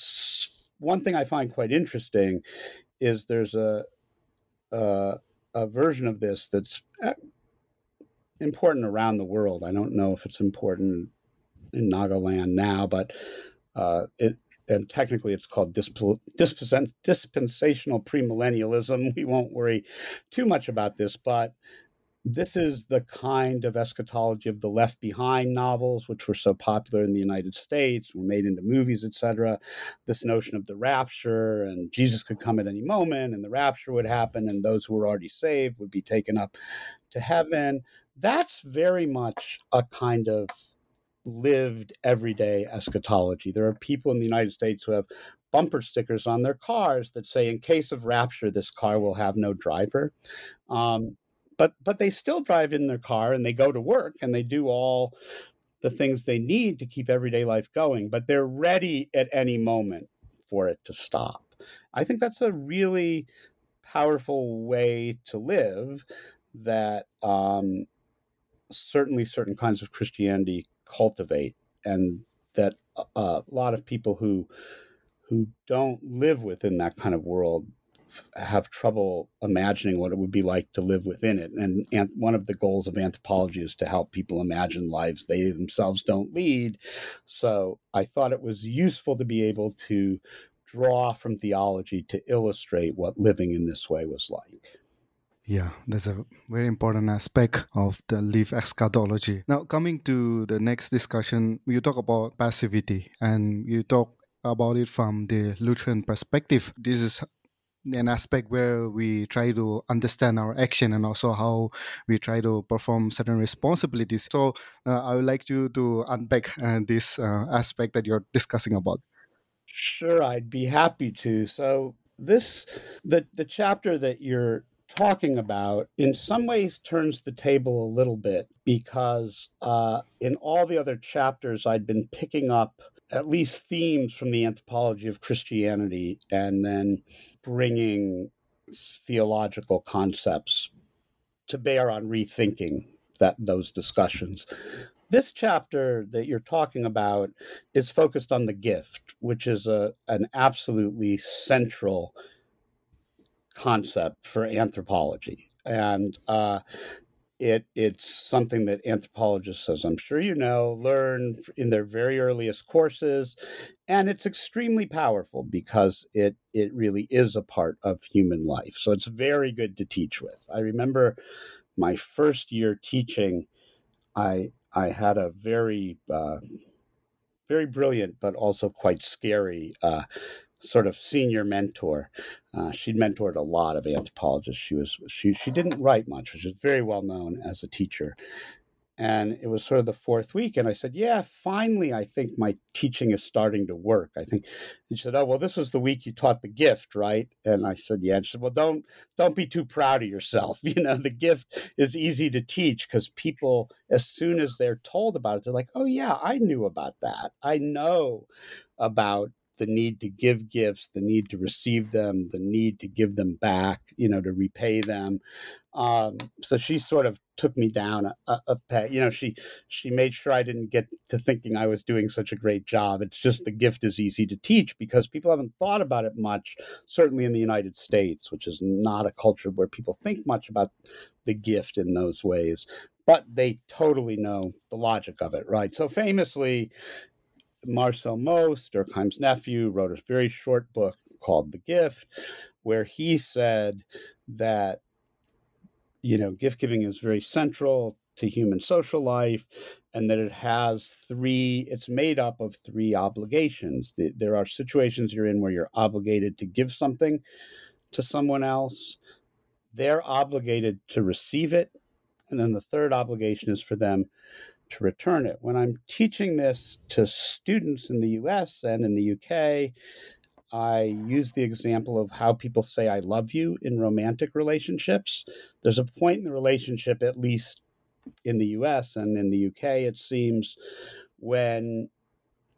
one thing I find quite interesting is there's a, a, a version of this that's uh, important around the world. I don't know if it's important in Nagaland now, but uh, it and technically it's called disp- dispensational premillennialism. We won't worry too much about this, but this is the kind of eschatology of the Left Behind novels, which were so popular in the United States, were made into movies, etc. This notion of the rapture and Jesus could come at any moment, and the rapture would happen, and those who were already saved would be taken up to heaven. That's very much a kind of lived everyday eschatology. There are people in the United States who have bumper stickers on their cars that say, in case of rapture, this car will have no driver. Um, but but they still drive in their car and they go to work and they do all the things they need to keep everyday life going but they're ready at any moment for it to stop i think that's a really powerful way to live that um, certainly certain kinds of christianity cultivate and that a, a lot of people who who don't live within that kind of world have trouble imagining what it would be like to live within it. And, and one of the goals of anthropology is to help people imagine lives they themselves don't lead. So I thought it was useful to be able to draw from theology to illustrate what living in this way was like. Yeah, that's a very important aspect of the leaf eschatology. Now, coming to the next discussion, you talk about passivity and you talk about it from the Lutheran perspective. This is an aspect where we try to understand our action and also how we try to perform certain responsibilities. So uh, I would like you to unpack uh, this uh, aspect that you're discussing about. Sure, I'd be happy to. So this the the chapter that you're talking about in some ways turns the table a little bit because uh, in all the other chapters I'd been picking up at least themes from the anthropology of Christianity and then bringing theological concepts to bear on rethinking that those discussions. This chapter that you're talking about is focused on the gift, which is a an absolutely central concept for anthropology. And uh, it it's something that anthropologists, as I'm sure you know, learn in their very earliest courses, and it's extremely powerful because it it really is a part of human life. So it's very good to teach with. I remember my first year teaching, I I had a very uh, very brilliant but also quite scary uh, sort of senior mentor. Uh, she'd mentored a lot of anthropologists. She was she she didn't write much, which is very well known as a teacher. And it was sort of the fourth week, and I said, "Yeah, finally, I think my teaching is starting to work." I think. And she said, "Oh, well, this was the week you taught the gift, right?" And I said, "Yeah." And she said, "Well, don't don't be too proud of yourself. You know, the gift is easy to teach because people, as soon as they're told about it, they're like, "Oh yeah, I knew about that. I know about the need to give gifts, the need to receive them, the need to give them back, you know, to repay them. Um, so she sort of took me down a, a peg. You know, she she made sure I didn't get to thinking I was doing such a great job. It's just the gift is easy to teach because people haven't thought about it much. Certainly in the United States, which is not a culture where people think much about the gift in those ways but they totally know the logic of it, right? So famously, Marcel Mauss, Durkheim's nephew, wrote a very short book called The Gift, where he said that, you know, gift giving is very central to human social life and that it has three, it's made up of three obligations. There are situations you're in where you're obligated to give something to someone else, they're obligated to receive it. And then the third obligation is for them to return it. When I'm teaching this to students in the US and in the UK, I use the example of how people say I love you in romantic relationships. There's a point in the relationship, at least in the US and in the UK, it seems, when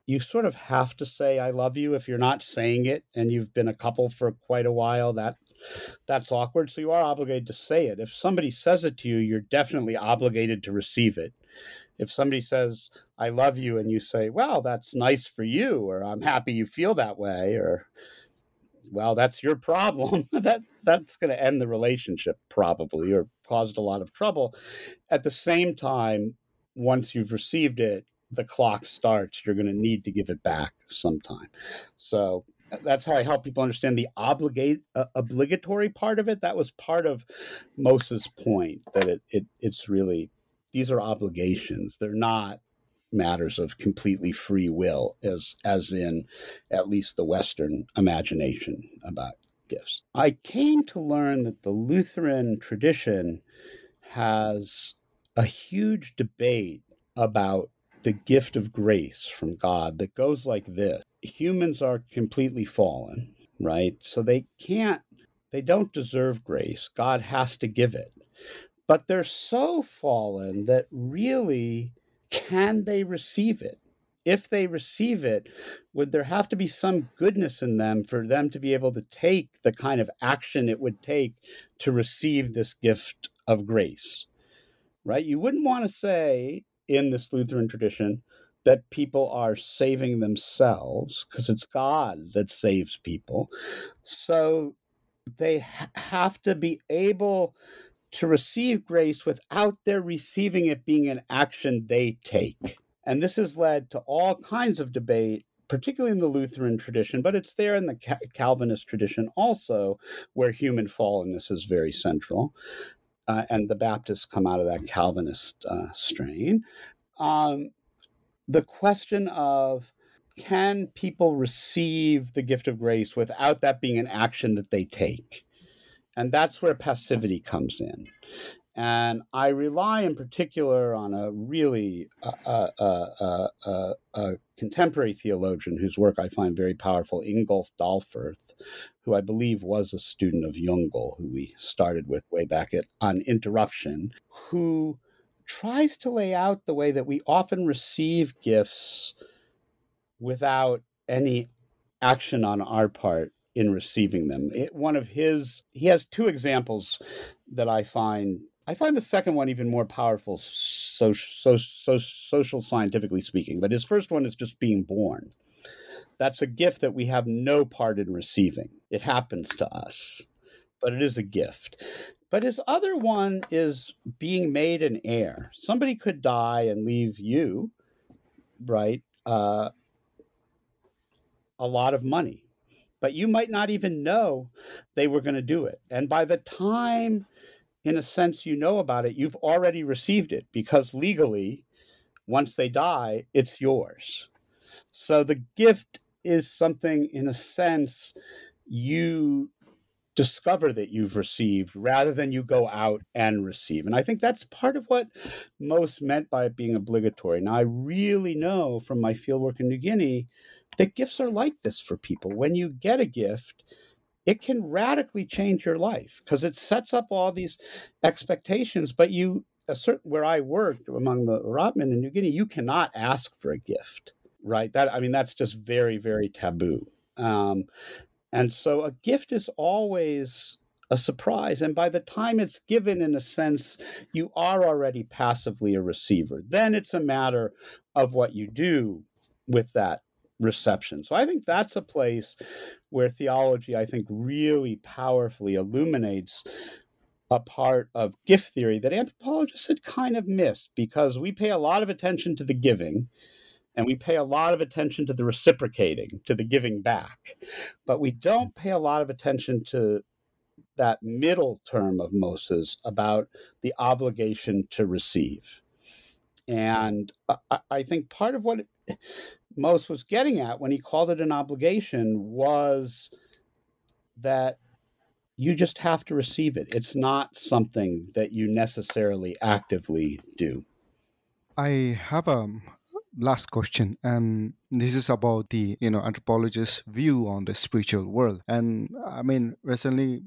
you sort of have to say I love you if you're not saying it and you've been a couple for quite a while that that's awkward so you are obligated to say it if somebody says it to you you're definitely obligated to receive it if somebody says i love you and you say well that's nice for you or i'm happy you feel that way or well that's your problem that that's going to end the relationship probably or caused a lot of trouble at the same time once you've received it the clock starts you're going to need to give it back sometime so that's how I help people understand the obligate uh, obligatory part of it. That was part of Mauss's point that it, it it's really these are obligations. They're not matters of completely free will as as in at least the western imagination about gifts. I came to learn that the lutheran tradition has a huge debate about the gift of grace from god that goes like this. Humans are completely fallen right? So they can't they don't deserve grace. God has to give it but they're so fallen that really can they receive it? If they receive it, would there have to be some goodness in them for them to be able to take the kind of action it would take to receive this gift of grace? Right? You wouldn't want to say in this Lutheran tradition that people are saving themselves because it's God that saves people. So they ha- have to be able to receive grace without their receiving it being an action they take. And this has led to all kinds of debate, particularly in the Lutheran tradition, but it's there in the Calvinist tradition also, where human fallenness is very central. Uh, and the Baptists come out of that Calvinist uh, strain. Um, the question of can people receive the gift of grace without that being an action that they take? And that's where passivity comes in. And I rely in particular on a really uh, uh, uh, uh, contemporary theologian whose work I find very powerful, Ingolf Dalferth, who I believe was a student of Jüngel, who we started with way back at on interruption, who tries to lay out the way that we often receive gifts without any action on our part in receiving them. It, one of his, he has two examples that I find. I find the second one even more powerful, so, so, so, social scientifically speaking. But his first one is just being born. That's a gift that we have no part in receiving. It happens to us, but it is a gift. But his other one is being made an heir. Somebody could die and leave you, right? Uh, a lot of money but you might not even know they were going to do it. And by the time, in a sense, you know about it, you've already received it because legally, once they die, it's yours. So the gift is something, in a sense, you discover that you've received rather than you go out and receive. And I think that's part of what Mauss meant by it being obligatory. Now, I really know from my fieldwork in New Guinea that gifts are like this for people. When you get a gift, it can radically change your life because it sets up all these expectations. But you, a certain where I worked among the Urapmin in New Guinea, you cannot ask for a gift, right? That I mean, that's just very, very taboo. Um, and so a gift is always a surprise. And by the time it's given, in a sense, you are already passively a receiver. Then it's a matter of what you do with that reception. So I think that's a place where theology, I think, really powerfully illuminates a part of gift theory that anthropologists had kind of missed because we pay a lot of attention to the giving and we pay a lot of attention to the reciprocating, to the giving back. But we hmm. don't pay a lot of attention to that middle term of Mauss about the obligation to receive. And uh, I, I think part of what Mauss was getting at when he called it an obligation was that you just have to receive it. It's not something that you necessarily actively do. I have a last question, and this is about the you know anthropologist's view on the spiritual world. And I mean, recently,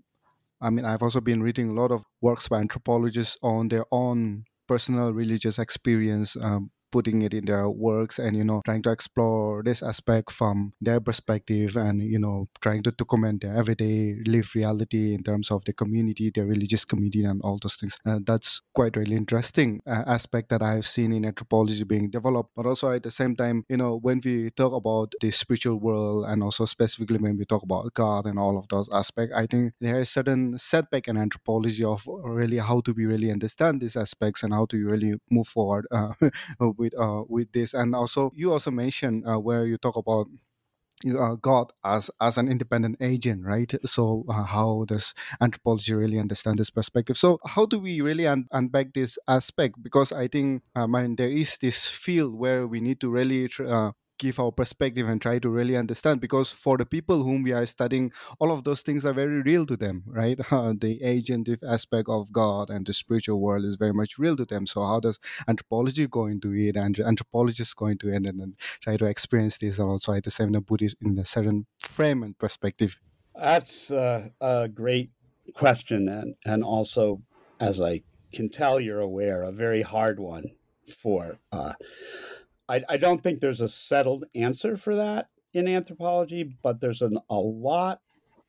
I mean, I've also been reading a lot of works by anthropologists on their own personal religious experience, um, putting it in their works and you know trying to explore this aspect from their perspective and you know trying to document their everyday live reality in terms of the community their religious community and all those things. Uh, that's quite really interesting uh, aspect that i've seen in anthropology being developed. But also at the same time you know when we talk about the spiritual world and also specifically when we talk about god and all of those aspects i think there is certain setback in anthropology of really how to be really understand these aspects and how to really move forward uh, with uh, with this and also you also mentioned uh, where you talk about uh, God as as an independent agent, right? So uh, how does anthropology really understand this perspective? So how do we really un- unpack this aspect? Because I think, I mean, there is this field where we need to really tr- uh, give our perspective and try to really understand because for the people whom we are studying all of those things are very real to them right? The agentive aspect of god and the spiritual world is very much real to them. So how does anthropology go into it? And anthropologists go into it and then try to experience this and also at the same it in a certain frame and perspective? That's uh, a great question and and also as i can tell you're aware a very hard one for uh, I, I don't think there's a settled answer for that in anthropology, but there's an, a lot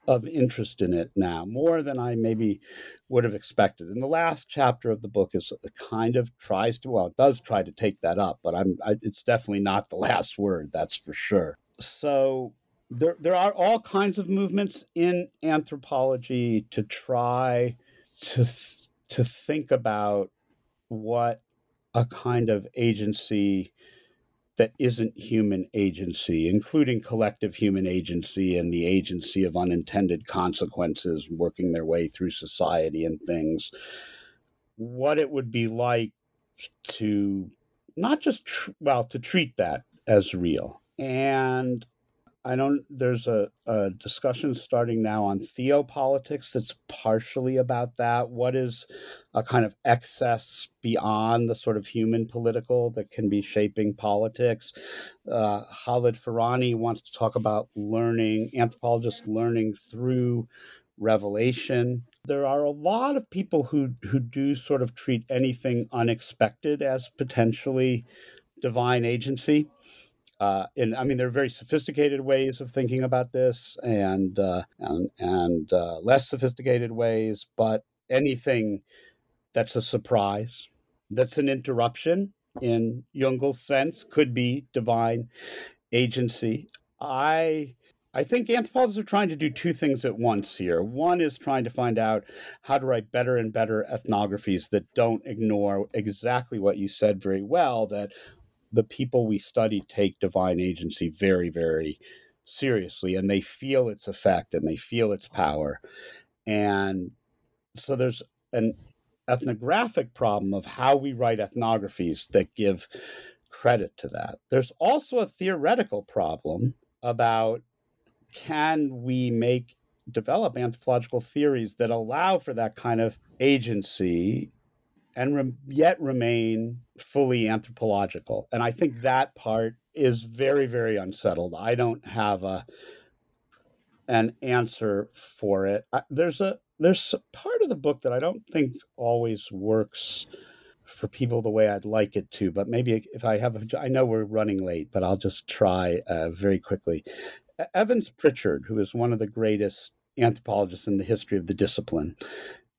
of interest in it now, more than I maybe would have expected. And the last chapter of the book is kind of tries to, well, it does try to take that up, but I'm, I, it's definitely not the last word, that's for sure. So there, there are all kinds of movements in anthropology to try to, th- to think about what a kind of agency that isn't human agency, including collective human agency and the agency of unintended consequences working their way through society and things, what it would be like to not just, tr- well, to treat that as real. And I don't. There's a, a discussion starting now on theopolitics that's partially about that. What is a kind of excess beyond the sort of human political that can be shaping politics? Uh, Khaled Furani wants to talk about learning, anthropologists learning through revelation. There are a lot of people who who do sort of treat anything unexpected as potentially divine agency uh, and I mean, there are very sophisticated ways of thinking about this, and uh, and and uh, less sophisticated ways. But anything that's a surprise, that's an interruption in Jüngel's sense, could be divine agency. I I think anthropologists are trying to do two things at once here. One is trying to find out how to write better and better ethnographies that don't ignore exactly what you said very well that the people we study take divine agency very, very seriously and they feel its effect and they feel its power. And so there's an ethnographic problem of how we write ethnographies that give credit to that. There's also a theoretical problem about can we make develop anthropological theories that allow for that kind of agency and yet remain fully anthropological. And I think that part is very, very unsettled. I don't have a an answer for it. I, there's a there's a part of the book that I don't think always works for people the way I'd like it to. But maybe if I have, a, I know we're running late, but I'll just try uh, very quickly. Evans Pritchard, who is one of the greatest anthropologists in the history of the discipline,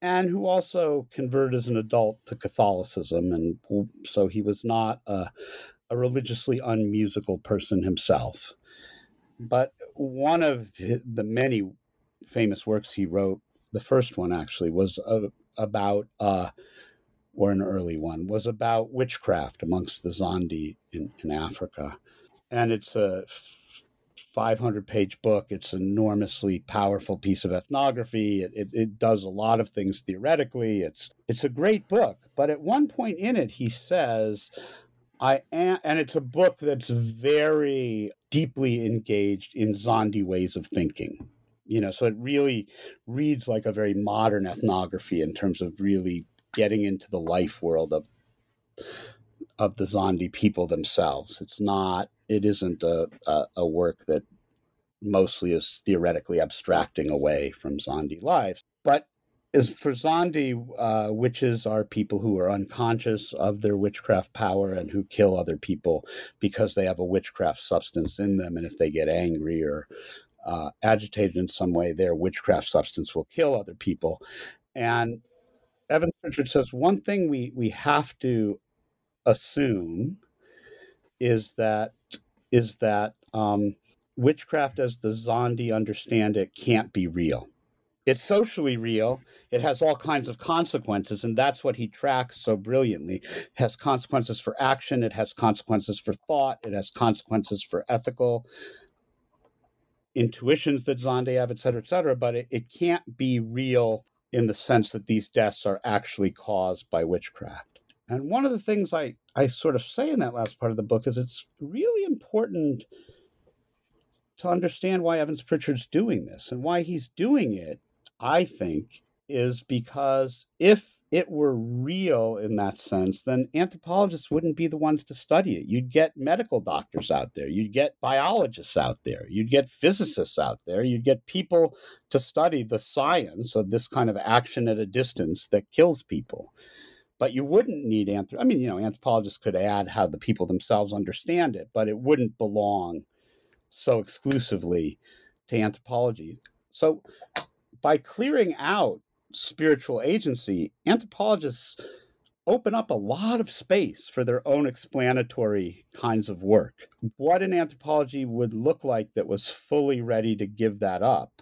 and who also converted as an adult to Catholicism. And so he was not a, a religiously unmusical person himself. But one of the many famous works he wrote, the first one actually, was uh, about, uh, or an early one, was about witchcraft amongst the Zande in, in Africa. And it's a 500 page book. It's an enormously powerful piece of ethnography. It, it, it, does a lot of things theoretically. It's it's a great book. But at one point in it, he says, I am, and it's a book that's very deeply engaged in Zande ways of thinking. You know, so it really reads like a very modern ethnography in terms of really getting into the life world of of the Zande people themselves. It's not it isn't a, a, a work that mostly is theoretically abstracting away from Zande lives. But as for Zande, uh, witches are people who are unconscious of their witchcraft power and who kill other people because they have a witchcraft substance in them. And if they get angry or uh, agitated in some way, their witchcraft substance will kill other people. And Evan Pritchard says one thing we, we have to assume is that is that um, witchcraft, as the Zande understand it, can't be real. It's socially real. It has all kinds of consequences, and that's what he tracks so brilliantly. It has consequences for action. It has consequences for thought. It has consequences for ethical intuitions that Zande have, et cetera, et cetera. But it, it can't be real in the sense that these deaths are actually caused by witchcraft. And one of the things I, I sort of say in that last part of the book is it's really important to understand why Evans Pritchard's doing this. And why he's doing it, I think, is because if it were real in that sense, then anthropologists wouldn't be the ones to study it. You'd get medical doctors out there, you'd get biologists out there, you'd get physicists out there, you'd get people to study the science of this kind of action at a distance that kills people but you wouldn't need anthrop. I mean, you know, anthropologists could add how the people themselves understand it, but it wouldn't belong so exclusively to anthropology. So, by clearing out spiritual agency, anthropologists open up a lot of space for their own explanatory kinds of work. What an anthropology would look like that was fully ready to give that up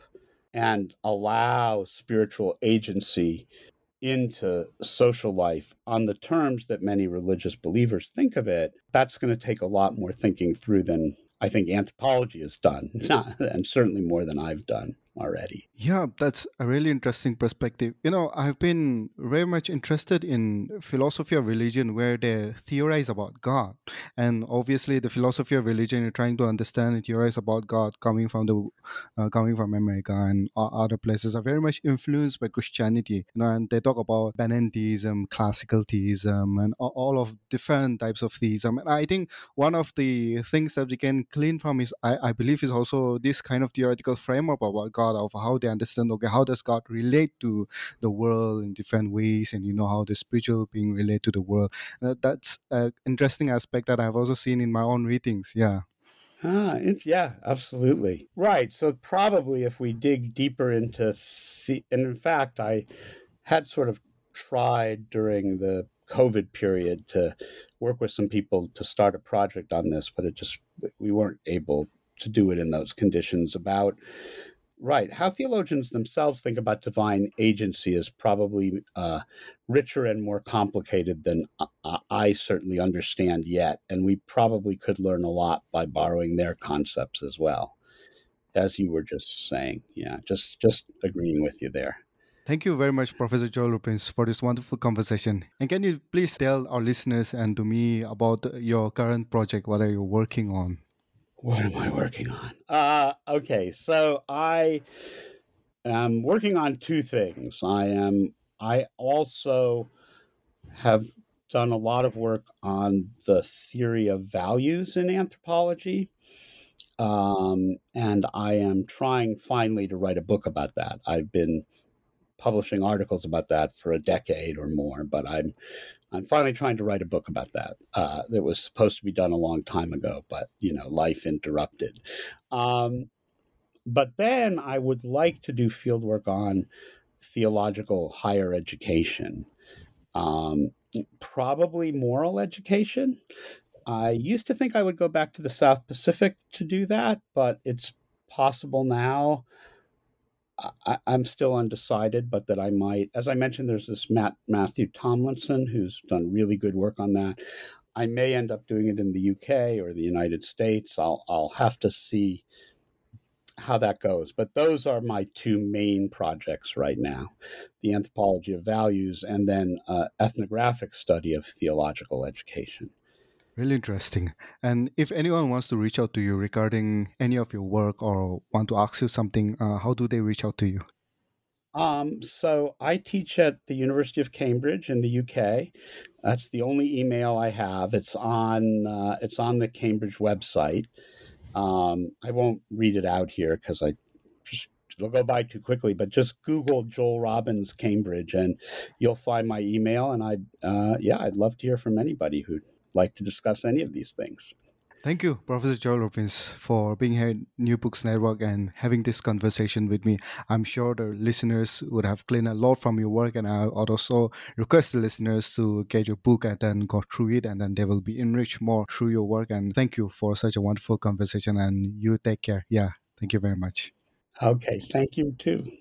and allow spiritual agency into social life on the terms that many religious believers think of it, that's going to take a lot more thinking through than I think anthropology has done, and certainly more than I've done already. Yeah, that's a really interesting perspective. You know, I've been very much interested in philosophy of religion where they theorize about God. And obviously the philosophy of religion you're trying to understand and theorize about God coming from the uh, coming from America and other places are very much influenced by Christianity. You know, and they talk about panentheism, classical theism and all of different types of theism. And I think one of the things that we can glean from is I, I believe is also this kind of theoretical framework about God God of how they understand okay how does God relate to the world in different ways and you know how the spiritual being relate to the world uh, that's an interesting aspect that I've also seen in my own readings yeah Ah, yeah, absolutely. Right. So probably if we dig deeper into, the, and in fact, I had sort of tried during the COVID period to work with some people to start a project on this, but it just we weren't able to do it in those conditions. About right how theologians themselves think about divine agency is probably uh, richer and more complicated than I, I certainly understand yet, and we probably could learn a lot by borrowing their concepts as well, as you were just saying. Yeah, just just agreeing with you there. Thank you very much, Professor Joel Robbins, for this wonderful conversation. And can you please tell our listeners and to me about your current project? What are you working on? What am I working on? Uh, okay, so I am working on two things. I am. I also have done a lot of work on the theory of values in anthropology. Um, and I am trying finally to write a book about that. I've been publishing articles about that for a decade or more, but I'm I'm finally trying to write a book about that. Uh, that was supposed to be done a long time ago, but you know, life interrupted. Um, but then I would like to do fieldwork on theological higher education, um, probably moral education. I used to think I would go back to the South Pacific to do that, but it's possible now I, am still undecided, but that I might. As I mentioned, there's this Matt Matthew Tomlinson who's done really good work on that. I may end up doing it in the UK or the United States. I'll I'll have to see how that goes. But those are my two main projects right now: the anthropology of values and then uh, ethnographic study of theological education. Really interesting. And if anyone wants to reach out to you regarding any of your work or want to ask you something, uh, how do they reach out to you? Um, so I teach at the University of Cambridge in the UK. That's the only email I have. It's on uh, it's on the Cambridge website. Um, I won't read it out here because I just it'll go by too quickly. But just Google Joel Robbins Cambridge and you'll find my email. And I uh, yeah, I'd love to hear from anybody who like to discuss any of these things. Thank you, Professor Joel Robbins, for being here at New Books Network and having this conversation with me. I'm sure the listeners would have gleaned a lot from your work, and I would also request the listeners to get your book and then go through it, and then they will be enriched more through your work. And thank you for such a wonderful conversation, and you take care. Yeah, thank you very much. Okay, thank you too.